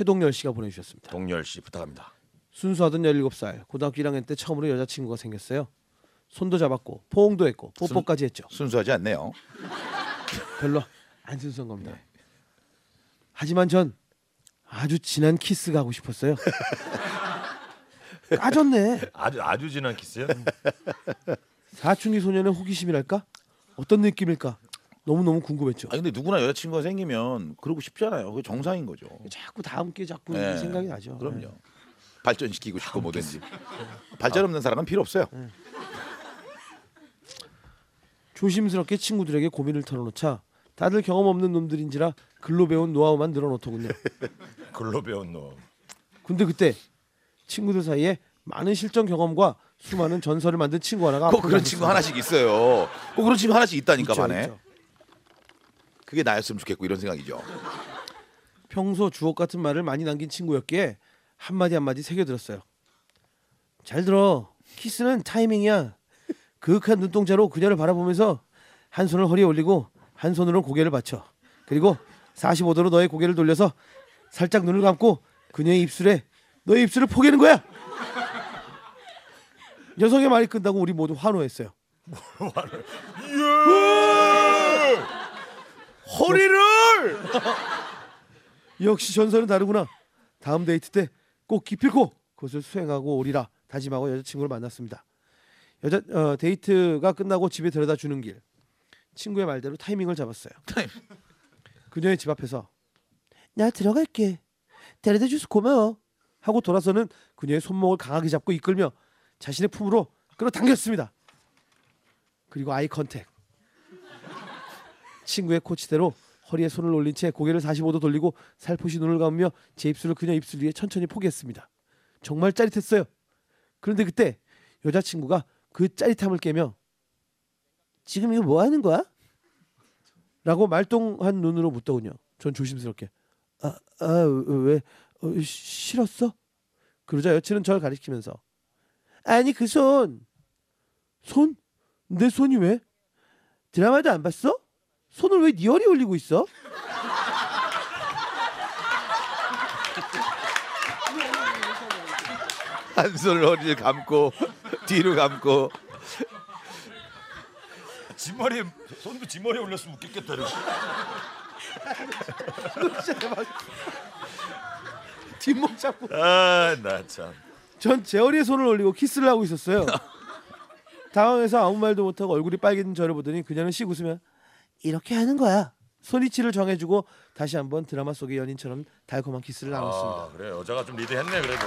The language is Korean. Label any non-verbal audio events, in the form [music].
최동열 씨가 보내주셨습니다. 동열 씨 부탁합니다. 순수하던 17살 고등학교 1학년 때 처음으로 여자친구가 생겼어요. 손도 잡았고 포옹도 했고 뽀뽀까지 했죠. 순수하지 않네요. 별로 안 순수한 겁니다. 하지만 전 아주 진한 키스가 하고 싶었어요. [laughs] 까졌네. 아주 아주 진한 키스요? 사춘기 소년의 호기심이랄까? 어떤 느낌일까? 너무 너무 궁금했죠. 아 근데 누구나 여자친구가 생기면 그러고 싶잖아요. 그게 정상인 거죠. 자꾸 다음 게 자꾸 네. 생각이 나죠. 그럼요. 네. 발전시키고 싶고 뭐든지. 발전 없는 사람은 필요 없어요. 조심스럽게 친구들에게 고민을 털어놓자 다들 경험 없는 놈들인지라 글로 배운 노하우만 늘어놓더군요. [laughs] 글로 배운 놈. 근데 그때 친구들 사이에 많은 실전 경험과 수많은 전설을 만든 친구 하나가 꼭 그런 친구 하나씩 있어요. 꼭 그런 친구 하나씩 있다니까 있죠, 반에. 있죠. 그게 나였으면 좋겠고 이런 생각이죠. 평소 주옥 같은 말을 많이 남긴 친구였기에 한마디 한마디 새겨들었어요. 잘 들어. 키스는 타이밍이야. 그윽한 눈동자로 그녀를 바라보면서 한 손을 허리에 올리고 한 손으로 고개를 받쳐. 그리고 45도로 너의 고개를 돌려서 살짝 눈을 감고 그녀의 입술에 너의 입술을 포개는 거야. 여성의 말이 끝나고 우리 모두 환호했어요. 허리를 [laughs] 역시 전설은 다르구나. 다음 데이트 때 꼭 기필코 그것을 수행하고 오리라 다짐하고 여자친구를 만났습니다. 여자 어, 데이트가 끝나고 집에 데려다 주는 길 친구의 말대로 타이밍을 잡았어요. 그녀의 집 앞에서 나 들어갈게. 데려다 줘서 고마워. 하고 돌아서는 그녀의 손목을 강하게 잡고 이끌며 자신의 품으로 끌어당겼습니다. 그리고 아이 컨택. 친구의 코치대로 허리에 손을 올린 채 고개를 45도 돌리고 살포시 눈을 감으며 제 입술을 그녀 입술 위에 천천히 포기했습니다. 정말 짜릿했어요. 그런데 그때 여자친구가 그 짜릿함을 깨며 지금 이거 뭐 하는 거야? 라고 말똥한 눈으로 묻더군요. 전 조심스럽게 아, 아 왜? 어, 시- 싫었어? 그러자 여친은 저를 가리키면서 아니 그 손 손? 내 손이 왜? 드라마도 안 봤어? 손을 왜네 허리에 올리고 있어? 한 손을 허리를 감고 뒤로 감고 뒷머리에 손도 뒷머리에 올렸으면 웃겼겠다. 이렇게. 뒷목 잡고 아, 나 참. 전제 허리에 손을 올리고 키스를 하고 있었어요. 당황해서 아무 말도 못하고 얼굴이 빨개진 저를 보더니 그녀는 씩 웃으며 이렇게 하는 거야. 손위치를 정해주고 다시 한번 드라마 속의 연인처럼 달콤한 키스를 나눴습니다. 아, 그래 여자가 좀 리드했네 그래도.